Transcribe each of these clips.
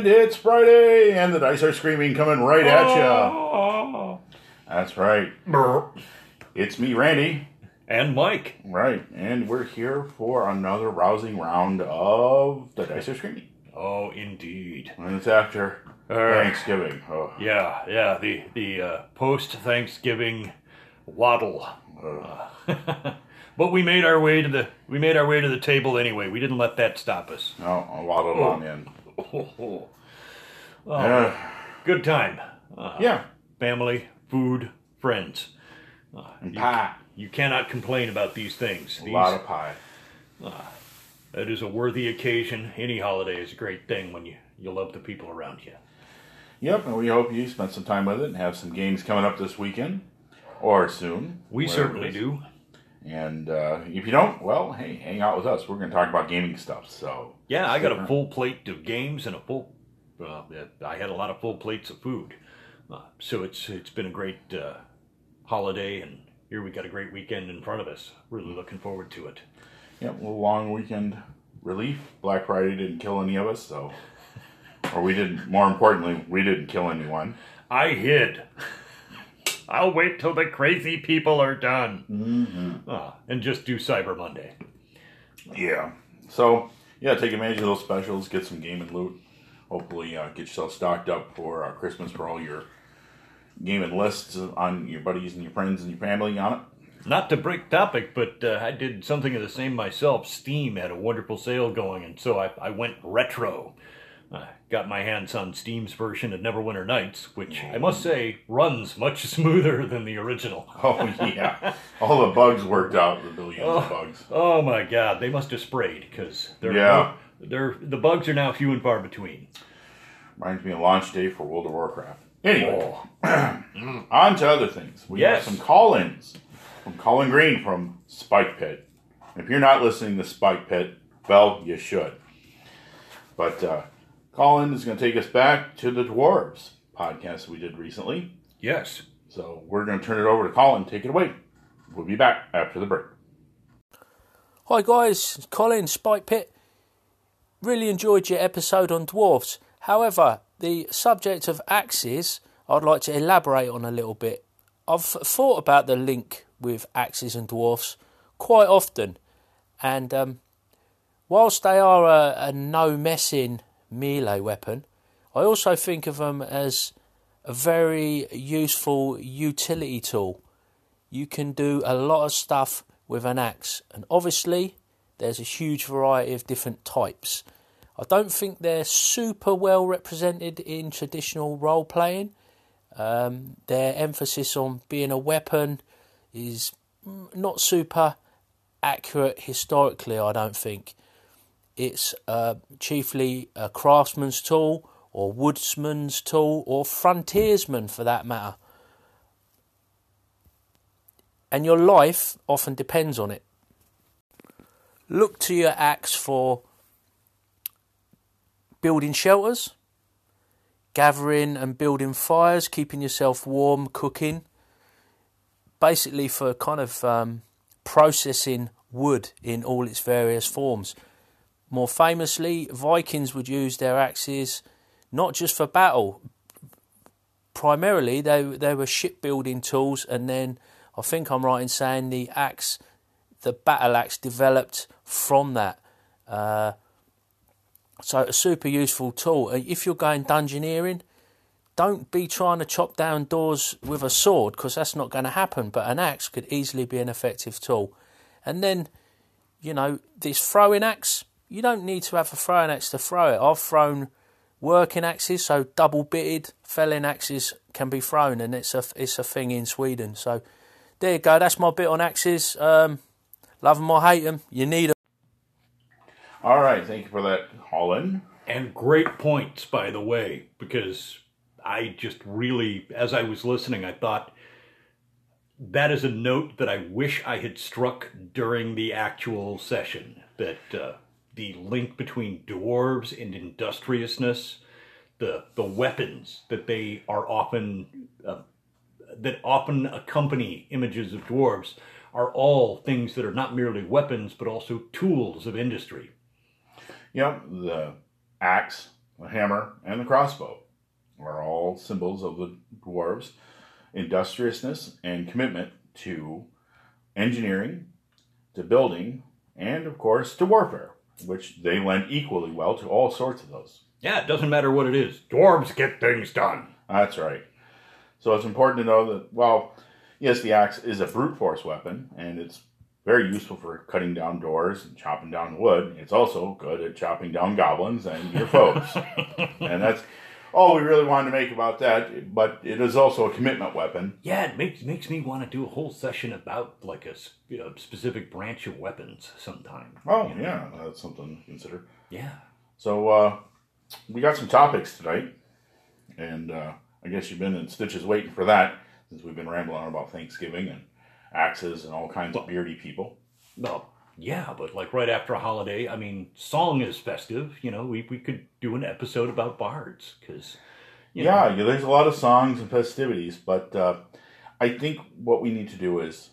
And it's Friday, and the dice are screaming, coming right at you. Oh. That's right. It's me, Randy. And Mike. Right, and we're here for another rousing round of the dice are screaming. Oh, indeed. And it's after Uh, Thanksgiving. Oh, Yeah, yeah. The the uh, post Thanksgiving waddle. uh, but we made our way to the we made our way to the table anyway. We didn't let that stop us. no, I waddled on in. Oh, Uh, good time. Uh, yeah, Family, food, friends. and pie. You cannot complain about these things. A These, lot of pie. It is a worthy occasion. Any holiday is a great thing when you, you love the people around you. Yep, and we hope you spent some time with it and have some games coming up this weekend or soon. We certainly do. And uh, if you don't, well, hey, hang out with us. We're going to talk about gaming stuff. So Yeah, I got a full plate of games and a full. Uh, I had a lot of full plates of food, uh, so it's it's been a great uh, holiday, and here we got a great weekend in front of us. Really looking forward to it. A little long weekend relief. Black Friday didn't kill any of us, so. Or we didn't, more importantly, we didn't kill anyone. I hid. I'll wait till the crazy people are done, Mm-hmm. uh, and just do Cyber Monday. Yeah. So, yeah, take advantage of those specials, get some game and loot. Hopefully, uh, get yourself stocked up for uh, Christmas for all your gaming lists on your buddies and your friends and your family on it. Not to break topic, but uh, I did something of the same myself. Steam had a wonderful sale going, and so I, I went retro. Uh, got my hands on Steam's version of Neverwinter Nights, which I must say runs much smoother than the original. Oh, yeah. all the bugs worked out, the billions of bugs. Oh my God, they must have sprayed because they're, Yeah. they're the bugs are now few and far between. Reminds me of launch day for World of Warcraft. Anyway, Oh, on to other things. We Yes. have some call ins from Colin Green from Spike Pit. If you're not listening to Spike Pit, well, you should. But uh, Colin is going to take us back to the Dwarves podcast we did recently. yes. So we're going to turn it over to Colin. Take it away. We'll be back after the break. Hi guys, Colin Spike Pit. Really enjoyed your episode on dwarves. However, the subject of axes, I'd like to elaborate on a little bit. I've thought about the link with axes and dwarfs quite often, and um, whilst they are a, a no messing melee weapon, I also think of them as a very useful utility tool you can do a lot of stuff with an axe, and obviously, there's a huge variety of different types. I don't think they're super well represented in traditional role playing. Um, their emphasis on being a weapon is mm, not super accurate historically, I don't think. It's uh, chiefly a craftsman's tool, or woodsman's tool, or frontiersman for that matter and your life often depends on it. Look to your axe for building shelters, gathering and building fires, keeping yourself warm, cooking. Basically, for kind of um, processing wood in all its various forms. More famously, Vikings would use their axes not just for battle. Primarily, they they were shipbuilding tools, and then I think I'm right in saying the axe, the battle axe, developed from that. Uh, so a super useful tool. Uh, If you're going dungeoneering, don't be trying to chop down doors with a sword because that's not going to happen. But an axe could easily be an effective tool. And then, you know, this throwing axe, you don't need to have a throwing axe to throw it. I've thrown working axes, so double bitted felling axes can be thrown, and it's a it's a thing in Sweden. So there you go. That's my bit on axes. Um, love them or hate them, you need them. All right. Thank you for that, Colin. And great points, by the way, because I just really, as I was listening, I thought that is a note that I wish I had struck during the actual session. That uh, the link between dwarves and industriousness, the the weapons that they are often uh, that often accompany images of dwarves are all things that are not merely weapons but also tools of industry. Yep, the axe the hammer, and the crossbow are all symbols of the dwarves' industriousness and commitment to engineering, to building, and of course to warfare, which they lend equally well to all sorts of those. Yeah, it doesn't matter what it is. Dwarves get things done. That's right. So it's important to know that, well, yes, the axe is a brute force weapon, and it's very useful for cutting down doors and chopping down wood. It's also good at chopping down goblins and your foes. and that's all we really wanted to make about that. But it is also a commitment weapon. Yeah, it makes makes me want to do a whole session about like a, you know, specific branch of weapons sometime. Oh, you know? yeah, that's something to consider. Yeah. So uh, we got some topics tonight, and uh, I guess you've been in stitches waiting for that since we've been rambling on about Thanksgiving and axes and all kinds of beardy people. Well, yeah, but like right after a holiday, I mean, song is festive. You know, we, we could do an episode about bards because, you know, Yeah, yeah, there's a lot of songs and festivities, but uh, I think what we need to do is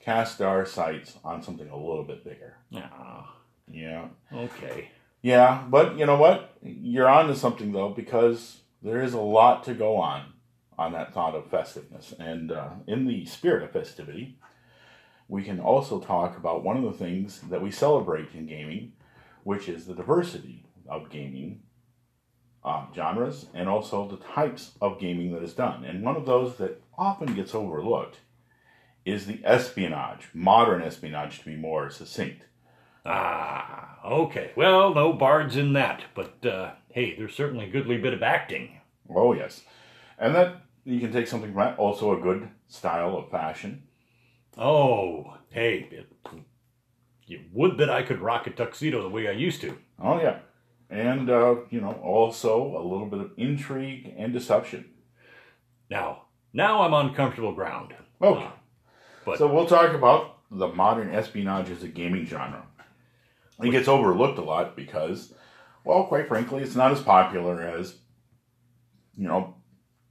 cast our sights on something a little bit bigger. Ah, Yeah. okay. Yeah, but you know what? You're on to something though, because there is a lot to go on on that thought of festiveness. And uh, in the spirit of festivity, we can also talk about one of the things that we celebrate in gaming, which is the diversity of gaming uh, genres and also the types of gaming that is done. And one of those that often gets overlooked is the espionage, modern espionage to be more succinct. Ah, okay. Well, no bards in that, but uh, hey, there's certainly a goodly bit of acting. Oh yes, and that you can take something from that. Also, a good style of fashion. Oh, hey, it, you would that I could rock a tuxedo the way I used to. Oh yeah, and uh, you know also a little bit of intrigue and deception. Now, now I'm on comfortable ground. Okay, but- so we'll talk about the modern espionage as a gaming genre. It gets overlooked a lot because, well, quite frankly, it's not as popular as you know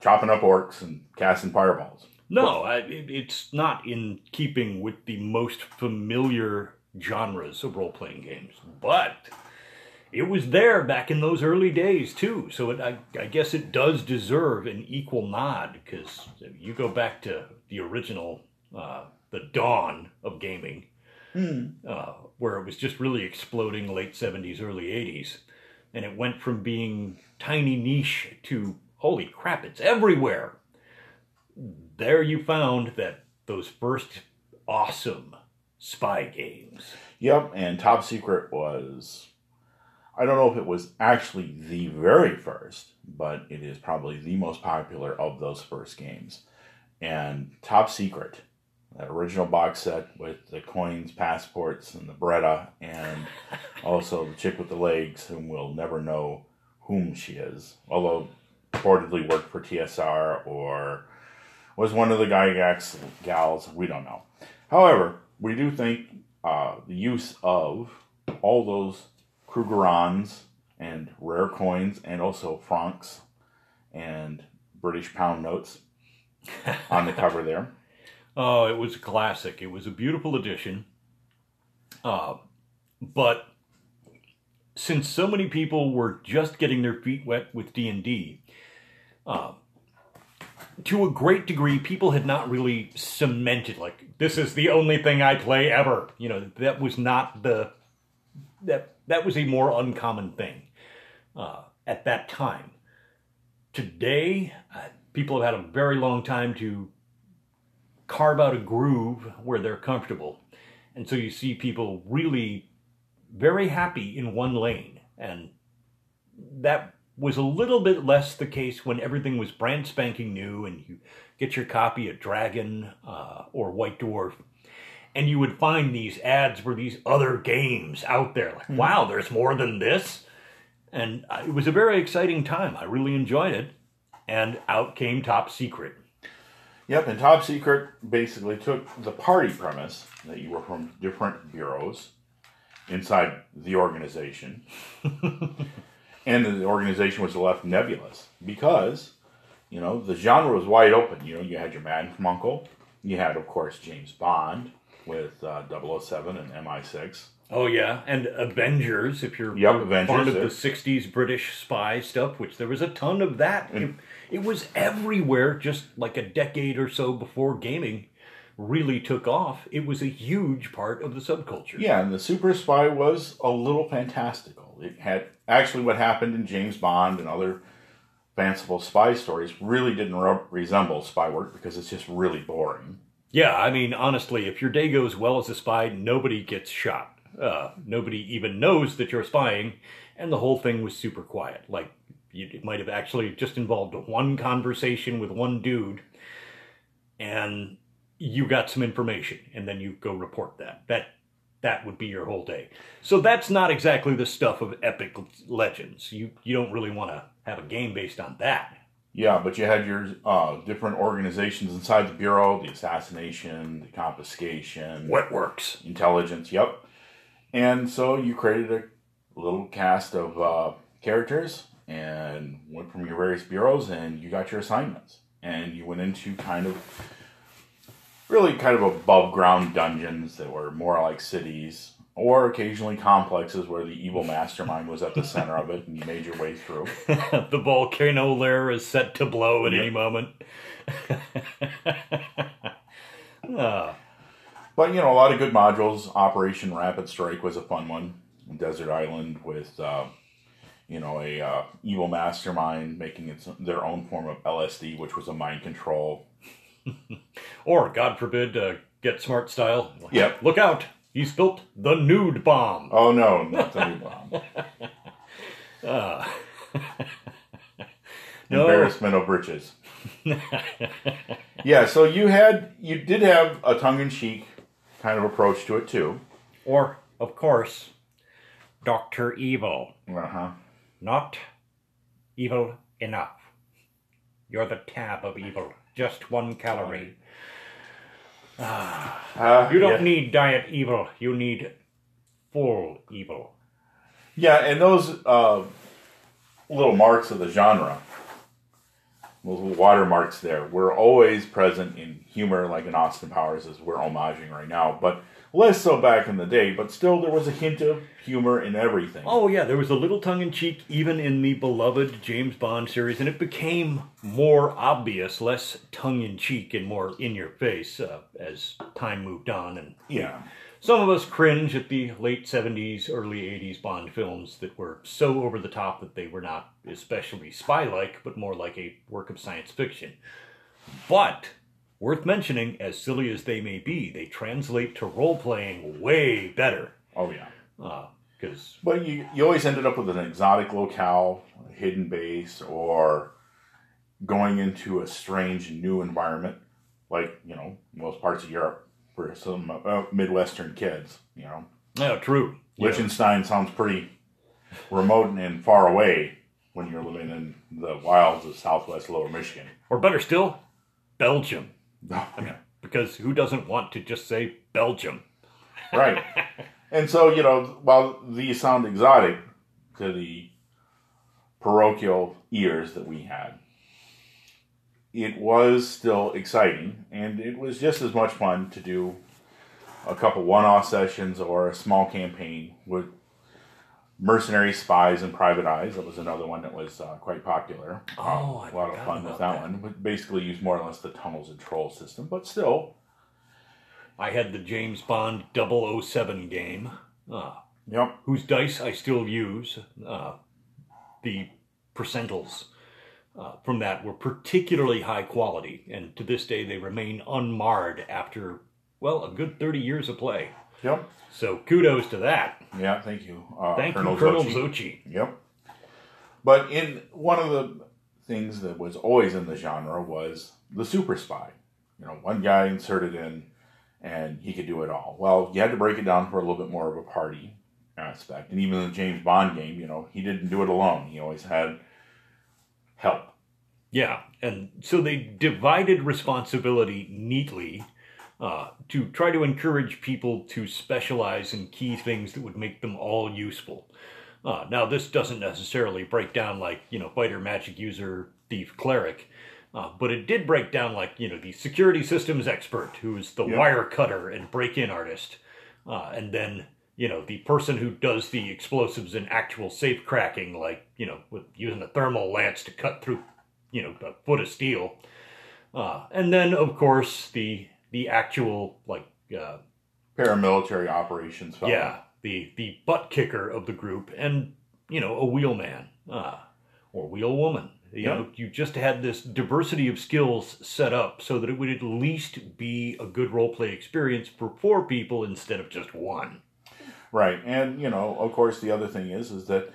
chopping up orcs and casting fireballs. No, I, it, it's not in keeping with the most familiar genres of role playing games, but it was there back in those early days too. So it, I, I guess it does deserve an equal nod because you go back to the original, uh, the dawn of gaming, uh, where it was just really exploding late 70s, early 80s. And it went from being tiny niche to holy crap, it's everywhere there you found that those first awesome spy games. Yep, and Top Secret was I don't know if it was actually the very first, but it is probably the most popular of those first games. And Top Secret, that original box set with the coins, passports, and the Beretta, and also the chick with the legs, whom we'll never know whom she is, although reportedly worked for TSR or was one of the Gygax gals. We don't know. However, we do think uh, the use of all those Krugerrands and rare coins and also francs and British pound notes on the cover there. Oh, it was a classic. It was a beautiful edition. Uh, but since so many people were just getting their feet wet with D and D, uh, to a great degree, people had not really cemented like this is the only thing I play ever. You know that was not the that that was a more uncommon thing uh, at that time. Today, uh, people have had a very long time to carve out a groove where they're comfortable. And so you see people really very happy in one lane. And that was a little bit less the case when everything was brand spanking new and you get your copy of Dragon uh, or White Dwarf. And you would find these ads for these other games out there. Like, wow, there's more than this. And uh, it was a very exciting time. I really enjoyed it. And out came Top Secret. Yep, and Top Secret basically took the party premise that you were from different bureaus inside the organization, and the organization was left nebulous because, you know, the genre was wide open. You know, you had your Uncle, you had, of course, James Bond, with uh, 007 and MI6. Oh yeah, and Avengers. If you're Yep, Avengers, of the '60s British spy stuff, which there was a ton of that. It, it was everywhere, just like a decade or so before gaming really took off. It was a huge part of the subculture. Yeah, and the Super Spy was a little fantastical. It had actually what happened in James Bond and other fanciful spy stories really didn't re- resemble spy work because it's just really boring. Yeah, I mean, honestly, if your day goes well as a spy, nobody gets shot. Uh, nobody even knows that you're spying, and the whole thing was super quiet. Like, it might have actually just involved one conversation with one dude, and you got some information, and then you go report that. That that would be your whole day. So that's not exactly the stuff of epic legends. You you don't really want to have a game based on that. Yeah, but you had your uh, different organizations inside the Bureau the assassination, the confiscation, What works? intelligence, yep. And so you created a little cast of uh, characters and went from your various bureaus and you got your assignments. And you went into kind of really kind of above ground dungeons that were more like cities or occasionally complexes where the evil mastermind was at the center of it and you made your way through. the volcano lair is set to blow at any moment. Ah, But you know, a lot of good modules. Operation Rapid Strike was a fun one. Desert Island with uh, you know a uh, evil mastermind making its their own form of LSD, which was a mind control. or, God forbid, uh, get smart style. Yep. Look out! He's built the nude bomb. Oh no, not the nude bomb. Ah. No. Embarrassment of riches. yeah, so you had you did have a tongue in cheek kind of approach to it too. Or, of course, Doctor Evil. Uh huh. Not evil enough. You're the tab of evil. Just one calorie. Uh, You don't yeah. need diet evil. You need full evil. Yeah, and those uh, little marks of the genre, those little watermarks there, were always present in humor, like in Austin Powers, as we're homaging right now, but less so back in the day. But still, there was a hint of humor in everything. Oh yeah, there was a little tongue in cheek even in the beloved James Bond series, and it became more obvious, less tongue in cheek and more in your face uh, as time moved on. And yeah, some of us cringe at the late '70s, early '80s Bond films that were so over the top that they were not especially spy-like, but more like a work of science fiction. But worth mentioning, as silly as they may be, they translate to role playing way better. oh yeah. Because But you, you always ended up with an exotic locale, a hidden base, or going into a strange new environment, like, you know, most parts of Europe for some uh, Midwestern kids, you know. Yeah, true. Yeah. Liechtenstein sounds pretty remote and far away when you're living in the wilds of southwest lower Michigan. Or better still, Belgium. Yeah. Because who doesn't want to just say Belgium? right. And so, you know, while these sound exotic to the parochial ears that we had, it was still exciting, and it was just as much fun to do a couple one-off sessions or a small campaign with mercenary spies and private eyes. That was another one that was uh, quite popular. Oh, Um, I a lot of fun with that, that. one. But basically, used more or less the tunnels and troll system, but still, I had the James Bond 007 game, uh, yep. whose dice I still use. Uh, the percentiles uh, from that were particularly high quality, and to this day they remain unmarred after, well, a good 30 years of play. Yep. So kudos to that. Yeah, thank you. Uh, Thank Colonel you, Colonel. Yep. But in one of the things that was always in the genre was the super spy. You know, one guy inserted in and he could do it all. Well, you had to break it down for a little bit more of a party aspect. And even in the James Bond game, you know, he didn't do it alone. He always had help. Yeah, and so they divided responsibility neatly uh, to try to encourage people to specialize in key things that would make them all useful. Uh, now, this doesn't necessarily break down like, you know, fighter, magic user, thief, cleric, Uh, but it did break down like you know the security systems expert who is the Yeah. wire cutter and break-in artist, uh, and then you know the person who does the explosives and actual safe cracking, like you know with using a thermal lance to cut through you know a foot of steel, uh, and then of course the the actual like uh, Paramilitary operations fellow. yeah, the the butt kicker of the group, and you know, a wheelman uh, or wheelwoman. You Yeah. know, you just had this diversity of skills set up so that it would at least be a good role play experience for four people instead of just one. Right, and you know, of course, the other thing is, is that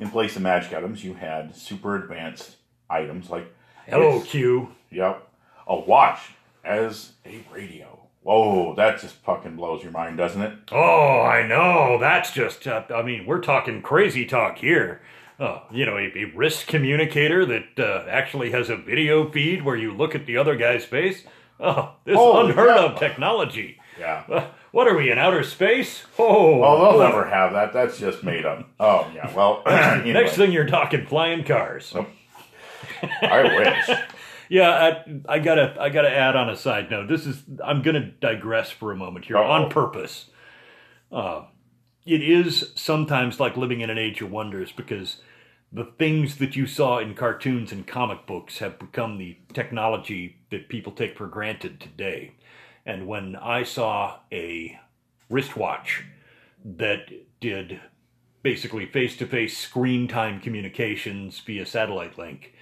in place of magic items, you had super advanced items like, Hello, Q. yep, a watch as a radio. Whoa, that just fucking blows your mind, doesn't it? Oh, I know. That's just, uh, I mean, we're talking crazy talk here. Uh, you know, a, a wrist communicator that uh, actually has a video feed where you look at the other guy's face. Oh, this unheard cow. of technology. Yeah. Uh, what are we in outer space? Oh, Well, they'll never have that. That's just made up. Oh yeah. Well, anyway, Next thing you're talking flying cars. Oh. I wish. Yeah, I, I gotta I gotta add on a side note. This is I'm gonna digress for a moment here Uh-oh. on purpose. Uh, it is sometimes like living in an age of wonders because the things that you saw in cartoons and comic books have become the technology that people take for granted today. And when I saw a wristwatch that did basically face to face screen time communications via satellite link,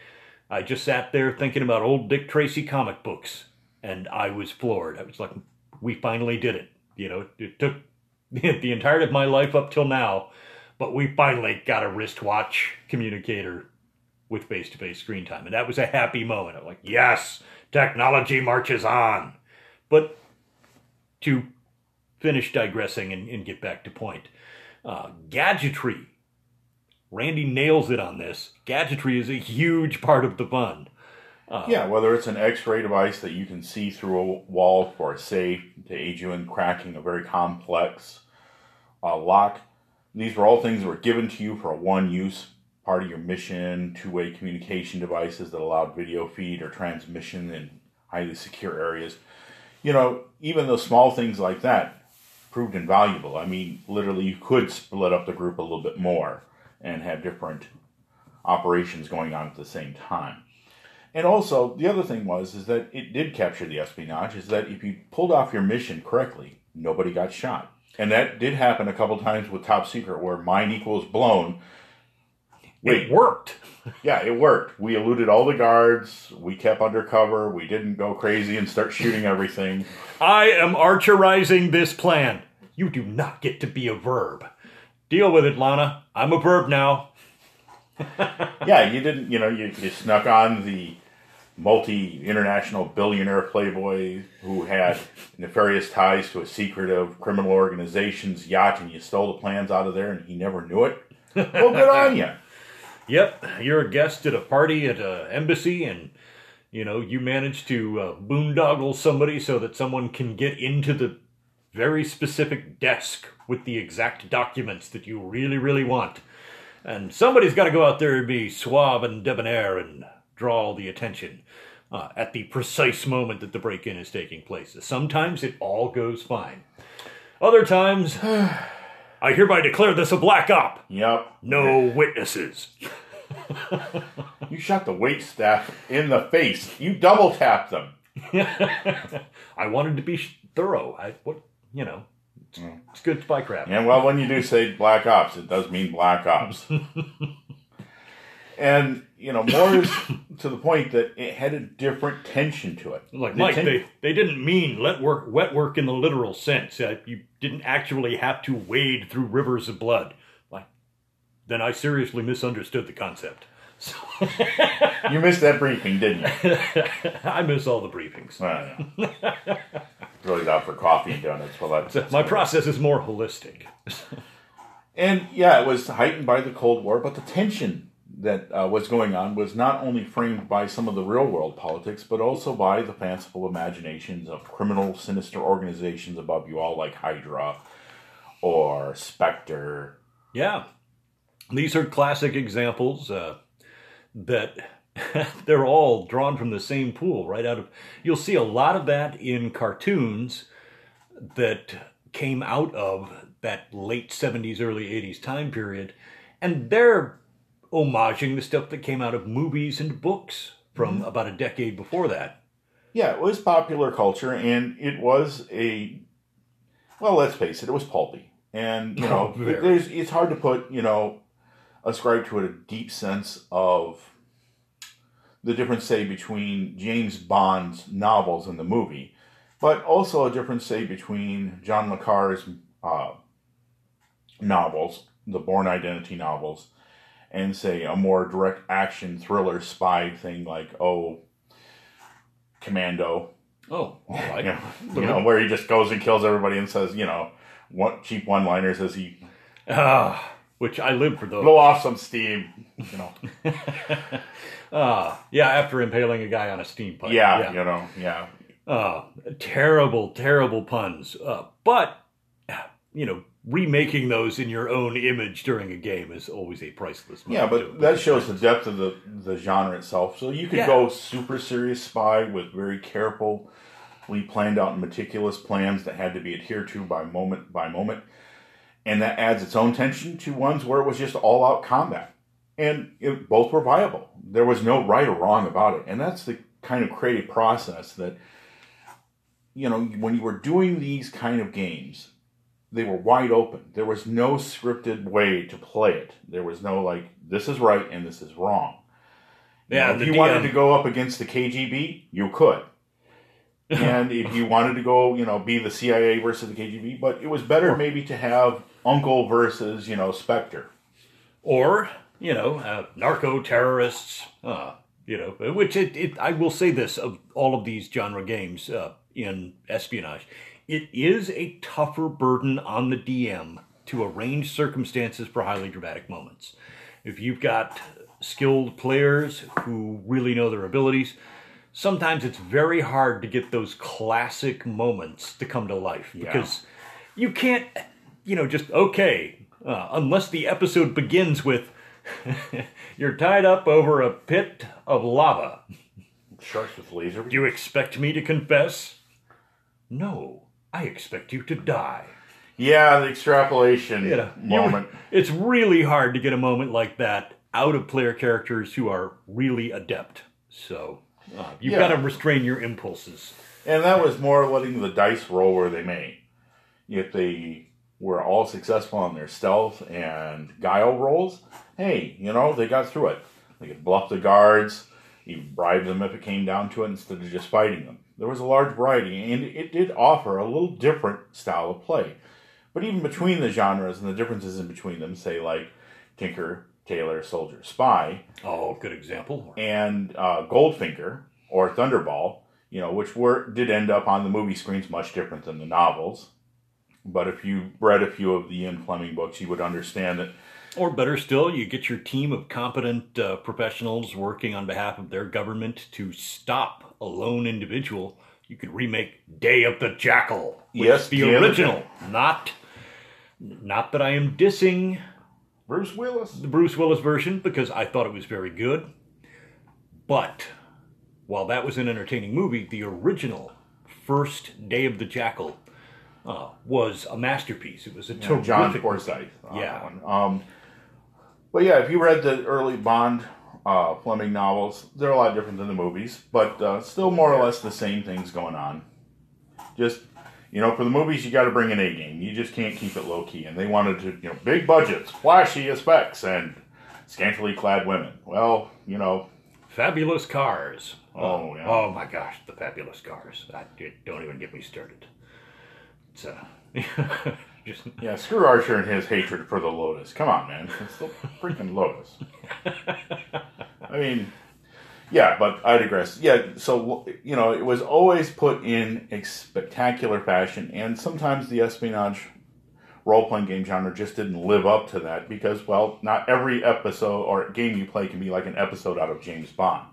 I just sat there thinking about old Dick Tracy comic books, and I was floored. I was like, we finally did it. You know, it took the entirety of my life up till now, but we finally got a wristwatch communicator with face to face screen time. And that was a happy moment. I'm like, yes, technology marches on. But to finish digressing and, and get back to point, uh, gadgetry. Randy nails it on this. Gadgetry is a huge part of the fun. Yeah, whether it's an X-ray device that you can see through a wall for a safe to aid you in cracking a very complex uh, lock. These were all things that were given to you for a one-use part of your mission. Two-way communication devices that allowed video feed or transmission in highly secure areas. You know, even those small things like that proved invaluable. I mean, literally, you could split up the group a little bit more and have different operations going on at the same time. And also, the other thing was is that it did capture the espionage. Is that if you pulled off your mission correctly, nobody got shot, and that did happen a couple times with Top Secret, where mine equals blown. It worked. Yeah, it worked. We eluded all the guards. We kept undercover. We didn't go crazy and start shooting everything. I am archerizing this plan. You do not get to be a verb. Deal with it, Lana. I'm a verb now. Yeah, you didn't. You know, you, you snuck on the multi international billionaire playboy who had nefarious ties to a secretive criminal organization's yacht, and you stole the plans out of there, and he never knew it. Well, good on you. Yep, you're a guest at a party at an embassy, and you know you manage to uh, boondoggle somebody so that someone can get into the very specific desk with the exact documents that you really, really want. And somebody's got to go out there and be suave and debonair and draw all the attention uh, at the precise moment that the break-in is taking place. Sometimes it all goes fine. Other times, I hereby declare this a black op. Yep. No witnesses. You shot the wait staff in the face. You double tapped them. I wanted to be thorough. I what you know, it's, it's good spycraft. Yeah, well, when you do say black ops, it does mean black ops. and you know, more is to the point that it had a different tension to it. Like The Mike, ten- they, they didn't mean let work wet work in the literal sense. Uh, you didn't actually have to wade through rivers of blood. Like, then I seriously misunderstood the concept. So you missed that briefing, didn't you? I miss all the briefings. Really out for coffee and donuts. Well, that's My process is more holistic. And yeah, it was heightened by the Cold War, but the tension that uh, was going on was not only framed by some of the real world politics, but also by the fanciful imaginations of criminal, sinister organizations above you all, like Hydra or Spectre. Yeah. These are classic examples uh, that they're all drawn from the same pool, right out of. You'll see a lot of that in cartoons that came out of that late 70s, early 80s time period. And they're homaging the stuff that came out of movies and books from mm-hmm. about a decade before that. Yeah, it was popular culture, and it was a. Well, let's face it, it was pulpy, and you oh, know, Oh, there's it's hard to put you know, ascribe to it a deep sense of the difference, say, between James Bond's novels and the movie, but also a difference, say, between John le Carre's uh, novels, the Bourne Identity novels, and say a more direct action thriller spy thing like oh, Commando, Oh, all right. you know, you know, where he just goes and kills everybody and says, you know, what cheap one liners as he Ah, which I live for those. blow off some steam, you know. Ah, yeah, after impaling a guy on a steam pipe. Yeah, you know, yeah. Uh, terrible, terrible puns. Uh, but, you know, remaking those in your own image during a game is always a priceless Yeah, but that shows the depth of the the genre itself. So you could Yeah. go super serious spy with very carefully planned out and meticulous plans that had to be adhered to by moment by moment, and that adds its own tension to ones where it was just all out combat, and it, both were viable. There was no right or wrong about it, and that's the kind of creative process that you know when you were doing these kind of games they were wide open. There was no scripted way to play it. There was no like this is right and this is wrong. You Yeah, know, if you wanted to go up against the KGB, you could. And if you wanted to go, you know, be the CIA versus the KGB, but it was better maybe to have Uncle versus, you know, Spectre. or you know uh, narco terrorists uh, you know which it, it i will say this of all of these genre games uh, in espionage it is a tougher burden on the dm to arrange circumstances for highly dramatic moments if you've got skilled players who really know their abilities sometimes it's very hard to get those classic moments to come to life because you can't you know just okay uh, unless the episode begins with you're tied up over a pit of lava. Sharks with laser. do you expect me to confess? No i expect you to die. Yeah, the extrapolation you know, you- moment. it's really hard to get a moment like that out of player characters who are really adept so uh, you've Yeah. got to restrain your impulses And that was more letting the dice roll where they may. If they were all successful on their stealth and guile rolls, hey, you know, they got through it. They could bluff the guards, even bribe them if it came down to it instead of just fighting them. There was a large variety, and it did offer a little different style of play. But even between the genres and the differences in between them, say like Tinker, Tailor, Soldier, Spy, oh good example and uh, Goldfinger or Thunderball, you know, which were did end up on the movie screens much different than the novels. But if you read a few of the Ian Fleming books, you would understand that Or better still, you get your team of competent uh, professionals working on behalf of their government to stop a lone individual. You could remake Day of the Jackal. Yes, the the original. Not, not that I am dissing Bruce Willis. the Bruce Willis version because I thought it was very good. But while that was an entertaining movie, the original first Day of the Jackal uh, was a masterpiece. It was a know, John Forsythe. on Yeah. Um, but yeah, if you read the early Bond uh, Fleming novels, they're a lot different than the movies, but uh, still more or less the same things going on. Just you know, for the movies, you got to bring an A game. You just can't keep it low key. And they wanted to, you know, big budgets, flashy effects, and scantily clad women. Well, you know, Fabulous cars. Oh, yeah. Oh my gosh, the fabulous cars. I, don't even get me started. It's uh, just yeah, screw Archer and his hatred for the Lotus. Come on, man, it's the freaking Lotus. I mean, yeah, but I digress. Yeah, so you know, it was always put in a spectacular fashion, and sometimes the espionage role-playing game genre just didn't live up to that because, well, not every episode or game you play can be like an episode out of James Bond.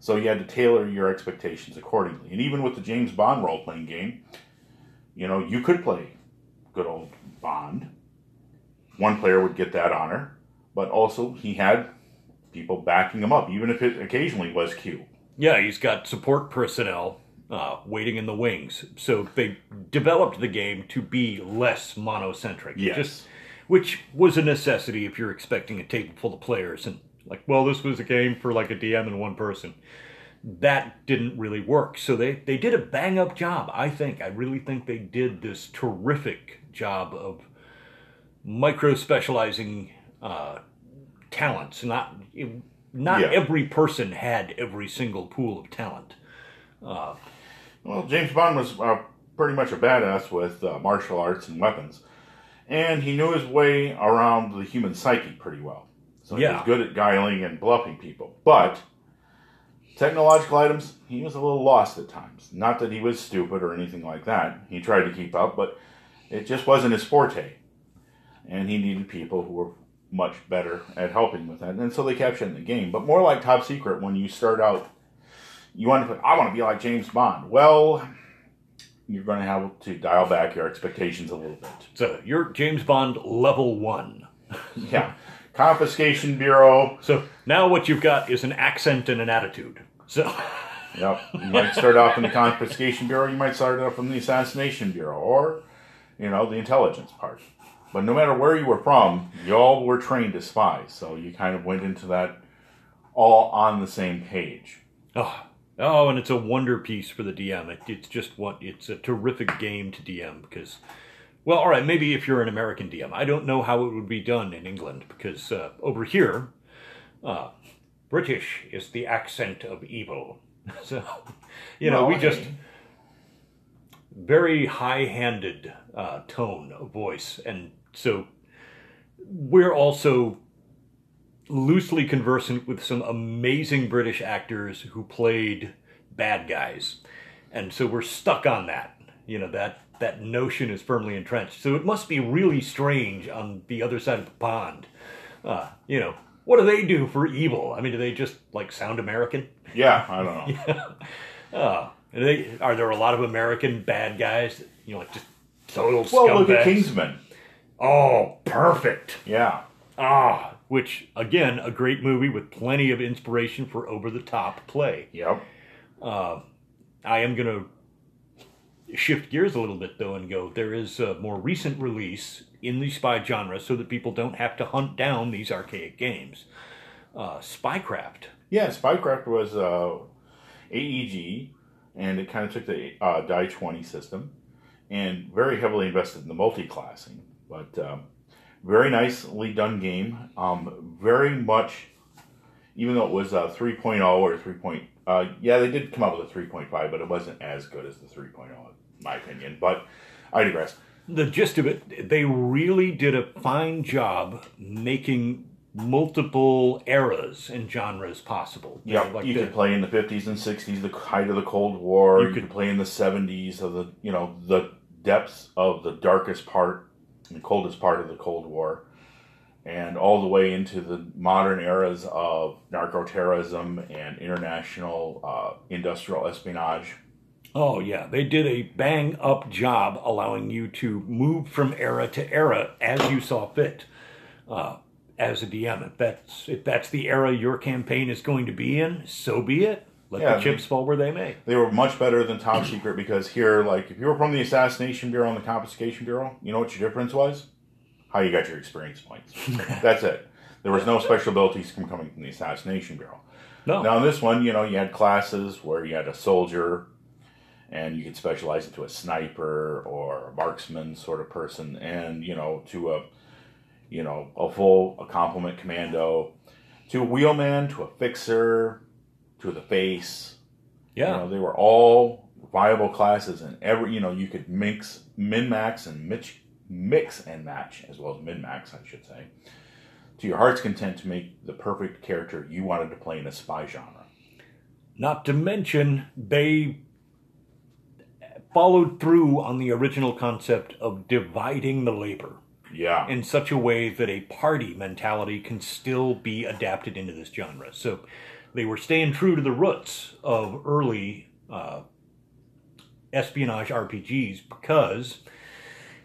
So you had to tailor your expectations accordingly. And even with the James Bond role-playing game, you know, you could play good old Bond. One player would get that honor, but also he had people backing him up, even if it occasionally was Q. Yeah, he's got support personnel uh, waiting in the wings. So they developed the game to be less monocentric. Yes. Just, which was a necessity if you're expecting a table full of players and like, well, this was a game for like a DM and one person. That didn't really work. So they, they did a bang up job, I think. I really think they did this terrific job of micro specializing uh, talents. Not not Yeah. every person had every single pool of talent. Well, James Bond was uh, pretty much a badass with uh, martial arts and weapons, and he knew his way around the human psyche pretty well. So he Yeah. was good at guiling and bluffing people. But technological items, he was a little lost at times. Not that he was stupid or anything like that. He tried to keep up, but it just wasn't his forte. And he needed people who were much better at helping with that. And so they kept it in the game. But more like Top Secret when you start out you want to put, I want to be like James Bond. Well, you're going to have to dial back your expectations a little bit. So you're James Bond level one. Yeah. Confiscation Bureau. So now what you've got is an accent and an attitude. So Yep. You might start off in the Confiscation Bureau. You might start off from the Assassination Bureau or, you know, the intelligence part. But no matter where you were from, y'all were trained as spies. So you kind of went into that all on the same page. oh, oh, and it's a wonder piece for the DM. It, it's just what it's a terrific game to DM because, well, all right, maybe if you're an American DM, I don't know how it would be done in England because uh, over here, uh, British is the accent of evil. So, you know, Well, we just very high-handed uh, tone of voice, and so we're also loosely conversant with some amazing British actors who played bad guys, and so we're stuck on that. You know that that notion is firmly entrenched. So it must be really strange on the other side of the pond. Uh, you know, what do they do for evil? I mean, do they just like sound American? Yeah, I don't know. Uh, are, they, are there a lot of American bad guys? that, You know, like just total Well, look at? Kingsman. Oh, perfect. Yeah. Ah, which again, a great movie with plenty of inspiration for over the top play. Yep. I am going to shift gears a little bit though and go there is a more recent release in the spy genre so that people don't have to hunt down these archaic games. Uh, Spycraft. Yeah, Spycraft was uh, AEG, and it kind of took the uh, Die 20 system and very heavily invested in the multi-classing. But um, very nicely done game. Um, very much, even though it was a 3.0 or 3. Point, uh, yeah, they did come up with a 3.5, but it wasn't as good as the 3.0, in my opinion. But I digress. the gist of it, they really did a fine job making multiple eras and genres possible. You Yeah, like you the- could play in the 50s and 60s, the height of the Cold War. You You, could- could play in the 70s of the, you know, the depths of the darkest part, the coldest part of the Cold War, and all the way into the modern eras of narco-terrorism and international uh, industrial espionage. Oh yeah, they did a bang up job allowing you to move from era to era as you saw fit. Uh, as a DM, if that's if that's the era your campaign is going to be in, so be it. Let Yeah, the chips fall where they may. They were much better than Top Secret because here, like, if you were from the Assassination Bureau and the Confiscation Bureau, you know what your difference was? How you got your experience points. That's it. There was no special abilities from coming from the Assassination Bureau. No, Now in this one, you know, you had classes where you had a soldier, and you could specialize into a sniper or a marksman sort of person, and you know, to a, you know, a full a complement commando, to a wheelman, to a fixer, to the face. yeah, You know, they were all viable classes, and every you know you could mix min max and mix mix and match as well as min max, I should say, to your heart's content to make the perfect character you wanted to play in a spy genre. Not to mention, they followed through on the original concept of dividing the labor Yeah, in such a way that a party mentality can still be adapted into this genre. So they were staying true to the roots of early uh, espionage RPGs because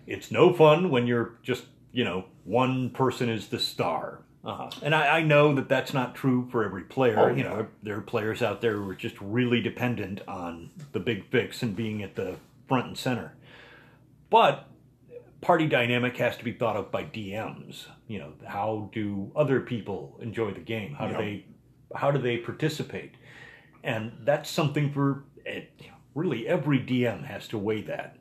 it's no fun when you're just, you know, one person is the star. Uh-huh. And I, I know that that's not true for every player. Oh, you know, there are players out there who are just really dependent on the big fix and being at the front and center. But party dynamic has to be thought of by DMs. You know, how do other people enjoy the game? How do they how do they participate? And that's something for eh, really every DM has to weigh that.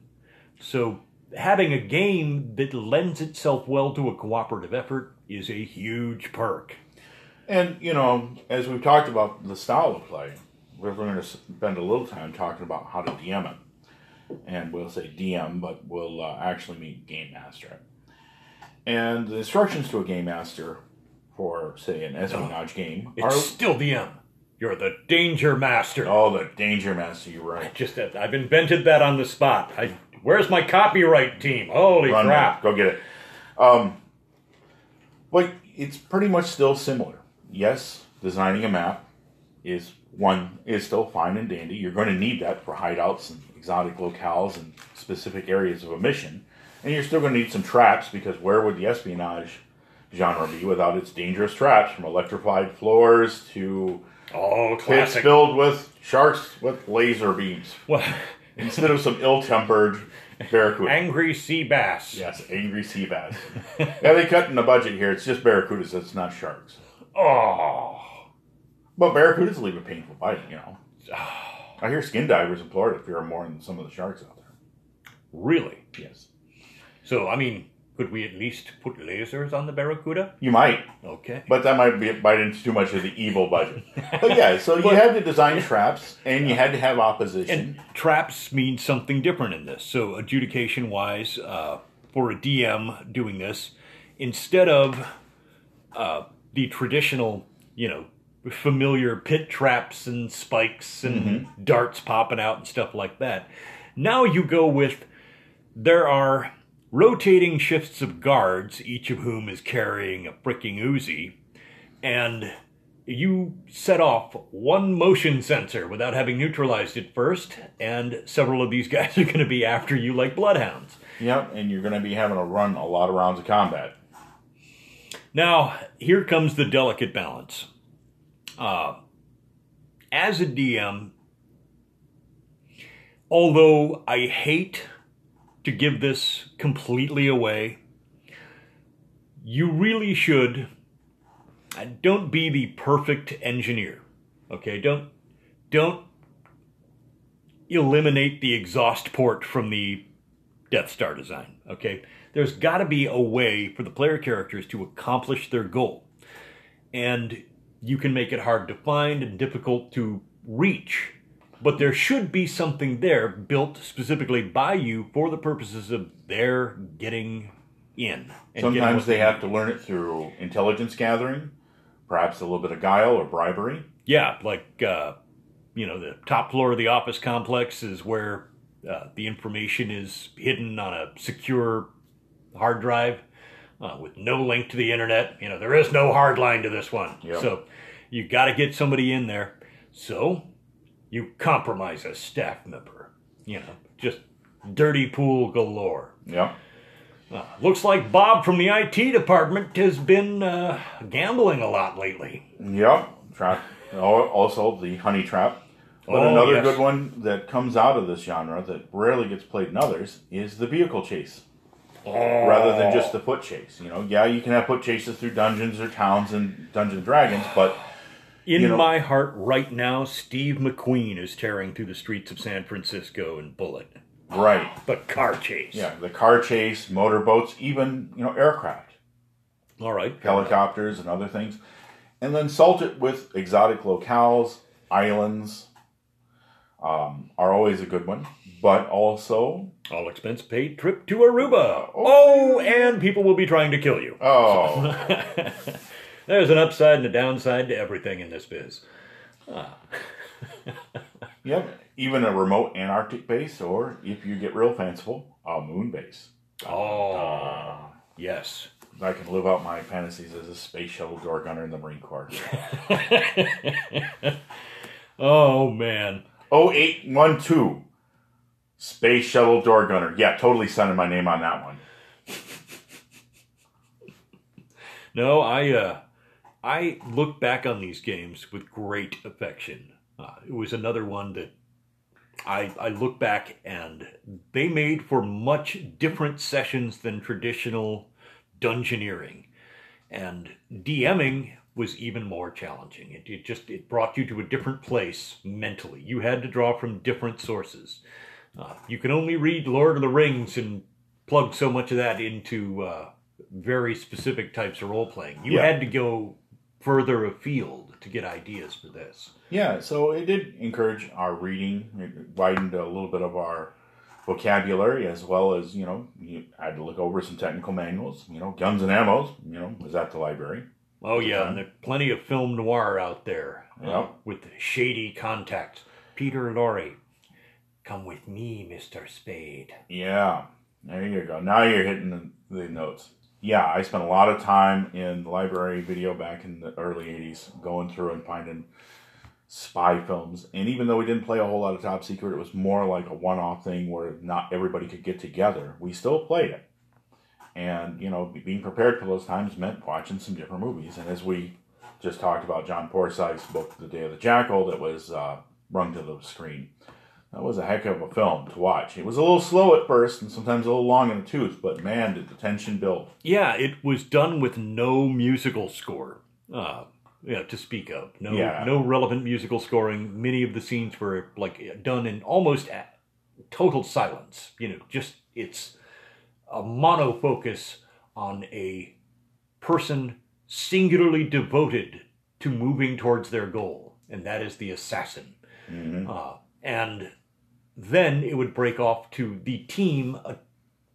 So having a game that lends itself well to a cooperative effort is a huge perk. And you know, as we've talked about the style of play, we're going to spend a little time talking about how to DM it. And we'll say DM, but we'll uh, actually mean game master. And the instructions to a game master for, say, an espionage game It's still DM. You're the danger master. oh, the danger master. You're right. Just I've invented that on the spot. I, where's my copyright team? Holy Run crap! go get it. Um, but it's pretty much still similar. Yes, designing a map is one is still fine and dandy. You're going to need that for hideouts and exotic locales and specific areas of a mission, and you're still going to need some traps because where would the espionage genre be without its dangerous traps from electrified floors to Oh, pits classic. filled with sharks with laser beams Well, instead of some ill-tempered barracuda. angry sea bass. Yes, angry sea bass. yeah, they cut in the budget here. It's just barracudas. It's not sharks. Oh, But barracudas leave a painful bite. You know. Ah. I hear skin divers in Florida fear more than some of the sharks out there. really? Yes, So, I mean, could we at least put lasers on the barracuda? you might, Okay. but that might be bite into too much of the evil budget. But yeah, so you had to design traps, and you had to have opposition. And traps mean something different in this. So, adjudication wise, uh, for a DM doing this, instead of uh, the traditional, you know, familiar pit traps and spikes and darts popping out and stuff like that, now you go with there are rotating shifts of guards, each of whom is carrying a freaking Uzi, and you set off one motion sensor without having neutralized it first, and several of these guys are going to be after you like bloodhounds. yep, and you're going to be having to run a lot of rounds of combat. Now, here comes the delicate balance. Uh, as a DM, although I hate to give this completely away, you really should uh, don't be the perfect engineer. Okay, don't don't eliminate the exhaust port from the Death Star design. Okay, there's got to be a way for the player characters to accomplish their goal, and you can make it hard to find and difficult to reach. But there should be something there built specifically by you for the purposes of their getting in. getting Sometimes they have to learn it through intelligence gathering, perhaps a little bit of guile or bribery. Yeah, like uh, you know, the top floor of the office complex is where uh, the information is hidden on a secure hard drive uh, with no link to the internet. You know, there is no hard line to this one. Yep. So you got to get somebody in there. So you compromise a staff member. You know, just dirty pool galore. Yep. Uh, looks like Bob from the IT department has been uh, gambling a lot lately. Yep. Trap. Oh, Also, the honey trap. But Oh, another yes. good one that comes out of this genre that rarely gets played in others is the vehicle chase, rather than just the foot chase. You know, yeah, you can have foot chases through dungeons or towns and Dungeons and Dragons, but In You know- my heart right now, Steve McQueen is tearing through the streets of San Francisco in Bullitt. right, But car chase. yeah, the car chase, motorboats, even you know aircraft, All right. helicopters, and other things, and then salt it with exotic locales, islands. Um, are always a good one, but also All expense paid trip to Aruba. Oh, and people will be trying to kill you. oh. There's an upside and a downside to everything in this biz. Yep, even a remote Antarctic base, or if you get real fanciful, a moon base. Oh, yes. I can live out my fantasies as a space shuttle door gunner in the Marine Corps. Oh, man. 0812, space shuttle door gunner. Yeah, totally signing my name on that one. No, I uh I look back on these games with great affection. Uh, it was another one that I, I look back and they made for much different sessions than traditional dungeoneering. And DMing was even more challenging. It, it just it brought you to a different place mentally. You had to draw from different sources. Uh, you can only read Lord of the Rings and plug so much of that into uh, very specific types of role playing. You Yeah. had to go further afield to get ideas for this. Yeah, so it did encourage our reading. It widened a little bit of our vocabulary, as well as you know, you had to look over some technical manuals. You know, guns and ammos. You know, was at the library. Oh yeah, and there's plenty of film noir out there uh, Yep. with shady contacts. Peter Lorre, come with me, Mister Spade. Yeah, there you go. Now you're hitting the, the notes. Yeah, I spent a lot of time in the library video back in the early 80s going through and finding spy films. And even though we didn't play a whole lot of Top Secret, it was more like a one off thing where not everybody could get together. We still played it. And, you know, being prepared for those times meant watching some different movies. And as we just talked about John Forsythe's book, The Day of the Jackal, that was uh, rung to the screen. That was a heck of a film to watch. It was a little slow at first and sometimes a little long in the tooth, but man, did the tension build. Yeah, it was done with no musical score, uh, yeah, to speak of. No, Yeah. no relevant musical scoring. Many of the scenes were like done in almost a- total silence. You know, just it's a mono focus on a person singularly devoted to moving towards their goal, and that is the assassin. Mhm. Uh, and then it would break off to the team uh,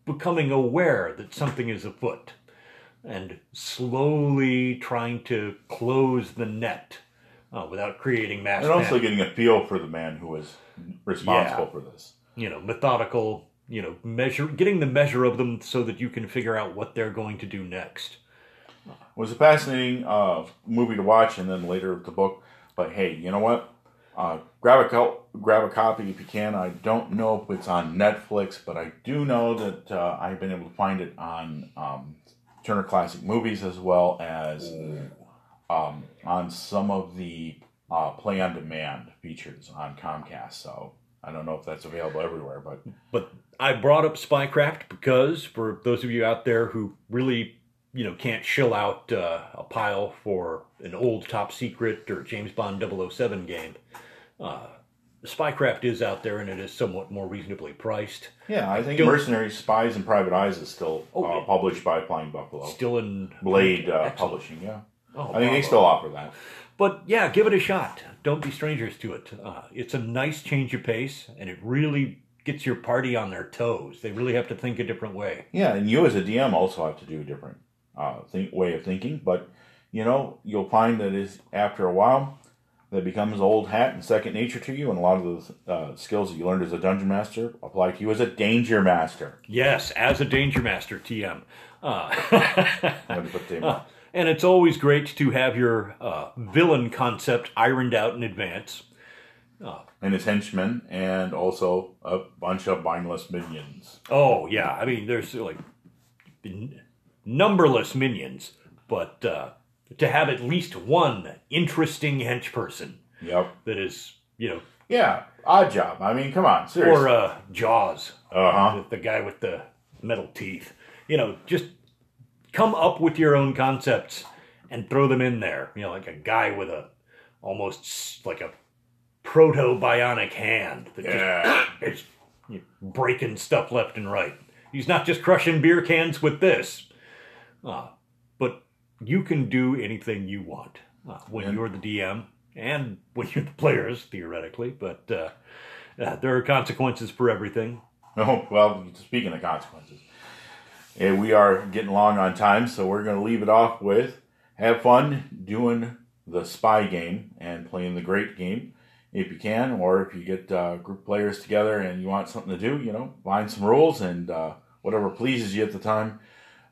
becoming aware that something is afoot and slowly trying to close the net uh, without creating mass And also panic. getting a feel for the man who was responsible Yeah. for this. you know methodical you know measure getting the measure of them so that you can figure out what they're going to do next It was a fascinating uh, movie to watch, and then later the book. But hey, you know what? Uh, grab a co- grab a copy if you can. I don't know if it's on Netflix, but I do know that uh, I've been able to find it on um, Turner Classic Movies as well as um, on some of the uh, play on demand features on Comcast. So I don't know if that's available everywhere, but But I brought up Spycraft because for those of you out there who really, you know, can't shill out uh, a pile for an old top secret or James Bond 007 game, uh, Spycraft is out there and it is somewhat more reasonably priced. yeah, I think Mercenaries, Spies, and Private Eyes is still Oh, uh, published by Flying Buffalo. Still in Blade uh, Publishing, yeah. Oh, I think they still offer that. But yeah, give it a shot. Don't be strangers to it. Uh, it's a nice change of pace, and it really gets your party on their toes. They really have to think a different way. Yeah, and you as a DM also have to do a different uh, think, way of thinking. But you know, you'll find that is after a while, that becomes old hat and second nature to you, and a lot of those uh, skills that you learned as a dungeon master apply to you as a danger master. Yes, as a Danger Master TM. Uh, I'm going to put them. Uh, and it's always great to have your uh, villain concept ironed out in advance. and his henchmen, and also a bunch of mindless minions. Oh yeah, I mean there's like numberless minions, but uh, to have at least one interesting hench person Yep. that is, you know, Yeah. Oddjob. I mean, come on, seriously. or uh, Jaws, uh huh. the, the guy with the metal teeth. You know, just come up with your own concepts and throw them in there. You know, like a guy with a almost like a proto bionic hand that Yeah. it's you know, breaking stuff left and right. He's not just crushing beer cans with this. Uh, but you can do anything you want uh, when Yeah. you're the DM and when you're the players, theoretically. But uh, uh, there are consequences for everything. Oh, well, speaking of consequences, eh, we are getting long on time, so we're going to leave it off with have fun doing the spy game and playing the great game if you can, or if you get uh, group players together and you want something to do, you know, find some rules and uh, whatever pleases you at the time,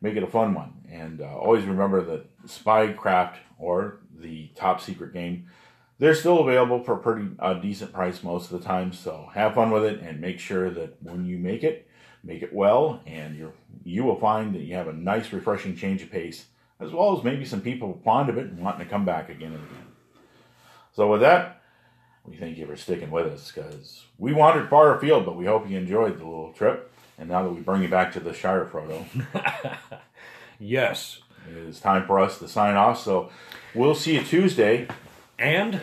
make it a fun one. And uh, always remember that Spycraft or the top secret game they're still available for a pretty uh, decent price most of the time. So have fun with it and make sure that when you make it, make it well, and you you will find that you have a nice, refreshing change of pace as well as maybe some people fond of it and wanting to come back again and again. So with that, we thank you for sticking with us because we wandered far afield, but we hope you enjoyed the little trip. And now that we bring you back to the Shire, Frodo, Yes. it is time for us to sign off. So we'll see you Tuesday. And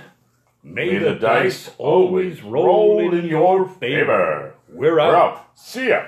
may, May the, dice always roll in your favor. We're We're out. out. See ya.